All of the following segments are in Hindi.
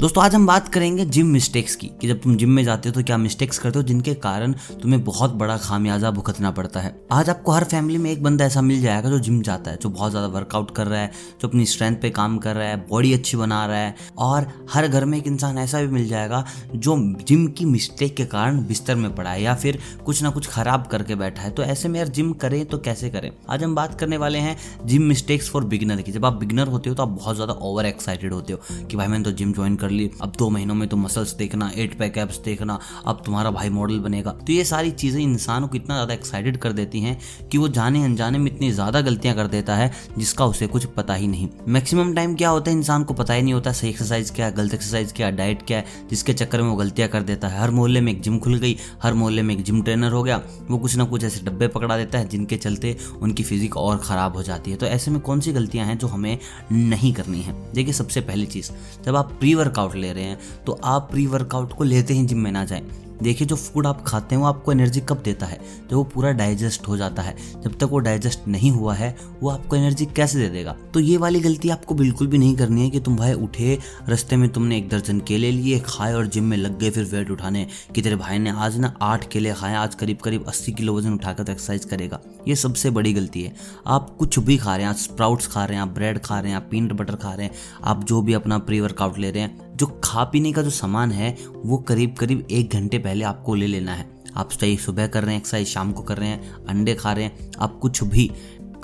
दोस्तों, आज हम बात करेंगे जिम मिस्टेक्स की, कि जब तुम जिम में जाते हो तो क्या मिस्टेक्स करते हो जिनके कारण तुम्हें बहुत बड़ा खामियाजा भुगतना पड़ता है। आज आपको हर फैमिली में एक बंदा ऐसा मिल जाएगा जो जिम जाता है, जो बहुत ज़्यादा वर्कआउट कर रहा है, जो अपनी स्ट्रेंथ पे काम कर रहा है बॉडी अच्छी बना रहा है, और हर घर में एक इंसान ऐसा भी मिल जाएगा जो जिम की मिस्टेक के कारण बिस्तर में पड़ा है या फिर कुछ ना कुछ खराब करके बैठा है। तो ऐसे में यार जिम करें तो कैसे करें? आज हम बात करने वाले हैं जिम मिस्टेक्स फॉर बिगिनर की। जब आप बिगिनर होते हो तो आप बहुत ज़्यादा ओवर एक्साइटेड होते हो कि भाई मैंने तो जिम ज्वाइन कर ली। अब दो महीनों में तो मसल्स देखना एट पैक एप्स देखना, अब तुम्हारा भाई मॉडल बनेगा। तो ये सारी चीज़ें इंसान को इतना ज़्यादा एक्साइटेड कर देती हैं कि वो जाने अनजाने में इतनी ज़्यादा गलतियाँ कर देता है, जिसका उसे कुछ पता ही नहीं। मैक्सिमम टाइम क्या होता है? इंसान को पता ही नहीं होता, सही एक्सरसाइज क्या है, गलत एक्सरसाइज क्या डाइट क्या है, जिसके चक्कर में वो गलतियाँ कर देता है। हर मोहल्ले में एक जिम खुल गई, हर मोहल्ले में एक जिम ट्रेनर हो गया, वो कुछ ना कुछ ऐसे डब्बे पकड़ा देता है, जिनके चलते उनकी फिजिक और ख़राब हो जाती है। तो ऐसे में कौन सी गलतियाँ हैं जो हमें नहीं करनी है? देखिए, सबसे पहली चीज़, जब आप प्री वर्कआउट ले रहे हैं तो आप प्री वर्कआउट को लेते ही जिम में ना जाएँ। देखिए, जो फ़ूड आप खाते हैं, वो आपको एनर्जी कब देता है? जब वो पूरा डाइजेस्ट हो जाता है, जब तक वो डाइजेस्ट नहीं हुआ है, वो आपको एनर्जी कैसे दे देगा? तो ये वाली गलती आपको बिल्कुल भी नहीं करनी है कि तुम भाई उठे, रस्ते में तुमने एक दर्जन केले लिए, खाए और जिम में लग गए, फिर वेट उठाने कि तेरे भाई ने आज ना आठ केले खाए, आज करीब करीब अस्सी किलो वज़न उठाकर तो एक्सरसाइज करेगा। ये सबसे बड़ी गलती है। आप कुछ भी खा रहे हैं, आप स्प्राउट्स खा रहे हैं, आप ब्रेड खा रहे हैं, आप पीनट बटर खा रहे हैं, आप जो भी अपना प्री वर्कआउट ले रहे हैं जो खा पीने का जो सामान है, वो करीब करीब एक घंटे पहले आपको ले लेना है। आप चाहे सुबह कर रहे हैं एक्सरसाइज शाम को कर रहे हैं, अंडे खा रहे हैं, आप कुछ भी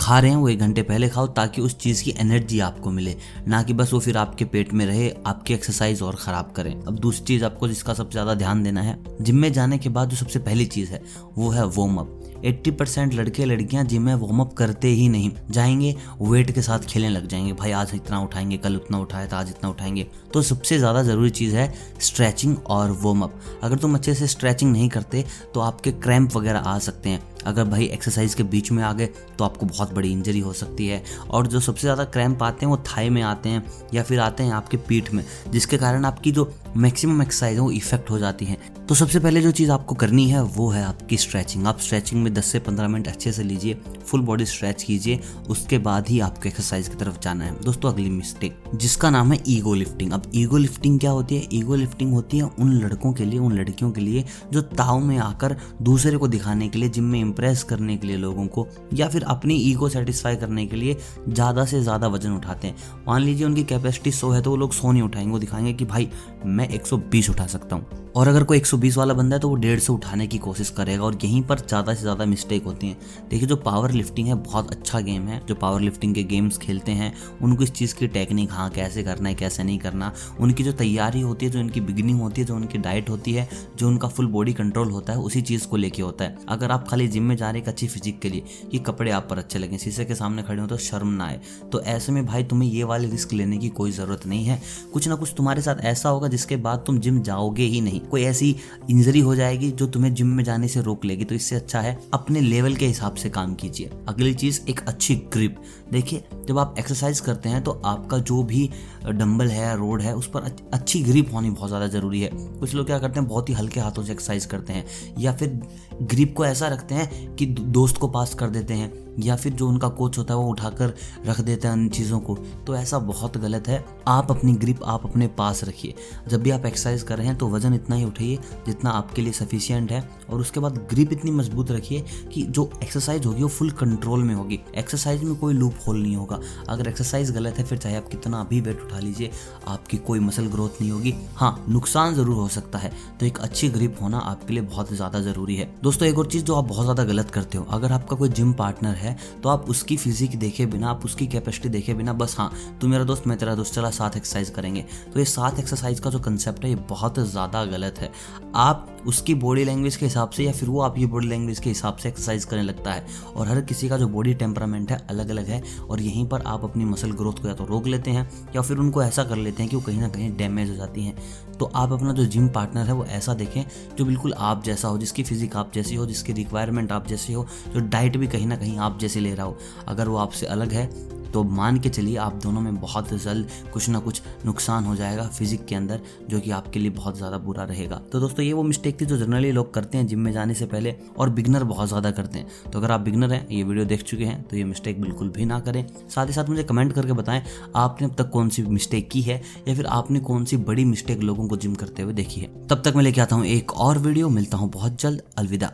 खा रहे हैं, वो एक घंटे पहले खाओ ताकि उस चीज़ की एनर्जी आपको मिले। ना कि बस वो फिर आपके पेट में रहे, आपकी एक्सरसाइज और ख़राब करें। अब दूसरी चीज़ आपको जिसका सबसे ज़्यादा ध्यान देना है, जिम में जाने के बाद जो सबसे पहली चीज़ है, वो है वार्म अप 80 परसेंट लड़के लड़कियाँ जिम में वार्म अप करते ही नहीं, जाएँगे वेट के साथ खेलने लग जाएँगे। भाई, आज इतना उठाएँगे, कल उतना उठाया था आज इतना उठाएँगे। तो सबसे ज़्यादा ज़रूरी चीज़ है स्ट्रेचिंग और वार्म अप अगर तुम अच्छे से स्ट्रेचिंग नहीं करते तो आपके क्रैम्प वगैरह आ सकते हैं। अगर भाई एक्सरसाइज के बीच में आ गए तो आपको बहुत बड़ी इंजरी हो सकती है। और जो सबसे ज़्यादा क्रैम्प आते हैं, वो थाई में आते हैं या फिर आते हैं आपके पीठ में, जिसके कारण आपकी जो मैक्सिमम एक्सरसाइज है, वो इफ़ेक्ट हो जाती है। तो सबसे पहले जो चीज़ आपको करनी है, वो है आपकी स्ट्रेचिंग आप स्ट्रेचिंग में 10 से 15 मिनट अच्छे से लीजिए फुल बॉडी स्ट्रेच कीजिए, उसके बाद ही आपको एक्सरसाइज की तरफ़ जाना है। दोस्तों, अगली मिस्टेक जिसका नाम है ईगो लिफ्टिंग अब ईगो लिफ्टिंग क्या होती है? ईगो लिफ्टिंग होती है उन लड़कों के लिए, उन लड़कियों के लिए, जो ताव में आकर दूसरे को दिखाने के लिए जिम में इंप्रेस करने के लिए लोगों को, या फिर अपनी ईगो सेटिस्फाई करने के लिए ज़्यादा से ज़्यादा वज़न उठाते हैं। मान लीजिए उनकी कैपेसिटी सौ है तो वो लोग सौ नहीं उठाएँगे, वो दिखाएँगे कि भाई, मैं 120 उठा सकता हूँ। और अगर कोई 120 वाला बंदा है तो वो डेढ़ से उठाने की कोशिश करेगा, और यहीं पर ज़्यादा से ज़्यादा मिस्टेक होती हैं। देखिए, जो पावर लिफ्टिंग है, बहुत अच्छा गेम है। जो पावर लिफ्टिंग के गेम्स खेलते हैं, उनको इस चीज़ की टेक्निक हाँ कैसे करना है, कैसे नहीं करना, उनकी जो तैयारी होती है, जो उनकी बिगनिंग होती है, जो उनकी डाइट होती है, जो उनका फुल बॉडी कंट्रोल होता है, उसी चीज़ को लेके होता है। अगर आप खाली जिम में जा रहे एक अच्छी फिजिक के लिए। कि कपड़े आप पर अच्छे लगे। शीशे के सामने खड़े हो तो शर्म ना आए। तो ऐसे में भाई तुम्हें ये वाले रिस्क लेने की कोई ज़रूरत नहीं है। कुछ ना कुछ तुम्हारे साथ ऐसा होगा जिसके बाद तुम जिम जाओगे ही नहीं। कोई ऐसी इंजरी हो जाएगी जो तुम्हें जिम में जाने से रोक लेगी। तो इससे अच्छा है अपने लेवल के हिसाब से काम कीजिए। अगली चीज़, एक अच्छी ग्रिप देखिए, जब आप एक्सरसाइज करते हैं तो आपका जो भी डंबल है रोड है, उस पर अच्छी ग्रिप होनी बहुत ज़्यादा ज़रूरी है। कुछ लोग क्या करते हैं, बहुत ही हल्के हाथों से एक्सरसाइज करते हैं। या फिर ग्रिप को ऐसा रखते हैं कि दोस्त को पास कर देते हैं। या फिर जो उनका कोच होता है वो उठाकर रख देता है उन चीज़ों को। तो ऐसा बहुत गलत है। आप अपनी ग्रिप आप अपने पास रखिए। जब भी आप एक्सरसाइज कर रहे हैं तो वज़न इतना ही उठाइए जितना आपके लिए सफिशियंट है। और उसके बाद ग्रिप इतनी मज़बूत रखिए कि जो एक्सरसाइज होगी वो फुल कंट्रोल में होगी। एक्सरसाइज में कोई लूप होल नहीं होगा। अगर एक्सरसाइज गलत है, फिर चाहे आप कितना भी वेट उठा लीजिए, आपकी कोई मसल ग्रोथ नहीं होगी। हाँ नुकसान ज़रूर हो सकता है। तो एक अच्छी ग्रिप होना आपके लिए बहुत ज़्यादा ज़रूरी है। दोस्तों, एक और चीज़ जो आप बहुत ज़्यादा गलत करते हो। अगर आपका कोई जिम पार्टनर है तो आप उसकी फिजिक देखे बिना, आप उसकी कैपेसिटी देखे बिना, बस हाँ तू मेरा दोस्त, मैं तेरा दोस्त, चला, साथ एक्सरसाइज करेंगे। तो ये साथ एक्सरसाइज का जो कंसेप्ट है, ये बहुत ज़्यादा गलत है। आप उसकी बॉडी लैंग्वेज के हिसाब से या फिर वो आपकी बॉडी लैंग्वेज के हिसाब से एक्सरसाइज करने लगता है। और हर किसी का जो बॉडी टेम्परामेंट है अलग अलग है, और यहीं पर आप अपनी मसल ग्रोथ को या तो रोक लेते हैं, या फिर उनको ऐसा कर लेते हैं कि वो कहीं ना कहीं डैमेज हो जाती हैं। तो आप अपना जो जिम पार्टनर है, वो ऐसा देखें, जो बिल्कुल आप जैसा हो, जिसकी फिजिक आप जैसी हो, जिसकी रिक्वायरमेंट आप जैसी हो, जो डाइट भी कहीं ना कहीं आप जैसे ले रहा हो। अगर वो आपसे अलग है तो मान के चलिए आप दोनों में बहुत जल्द कुछ ना कुछ नुकसान हो जाएगा फिजिक के अंदर, जो कि आपके लिए बहुत ज़्यादा बुरा रहेगा। तो दोस्तों, ये वो मिस्टेक थी जो जनरली लोग करते हैं जिम में जाने से पहले, और बिगनर बहुत ज़्यादा करते हैं। तो अगर आप बिगनर हैं, ये वीडियो देख चुके हैं तो ये मिस्टेक बिल्कुल भी ना करें। साथ ही साथ मुझे कमेंट करके बताएँ, आपने अब तक कौन सी मिस्टेक की है, या फिर आपने कौन सी बड़ी मिस्टेक लोगों को जिम करते हुए देखी है। तब तक मैं लेके आता हूँ एक और वीडियो मिलता हूँ बहुत जल्द, अलविदा।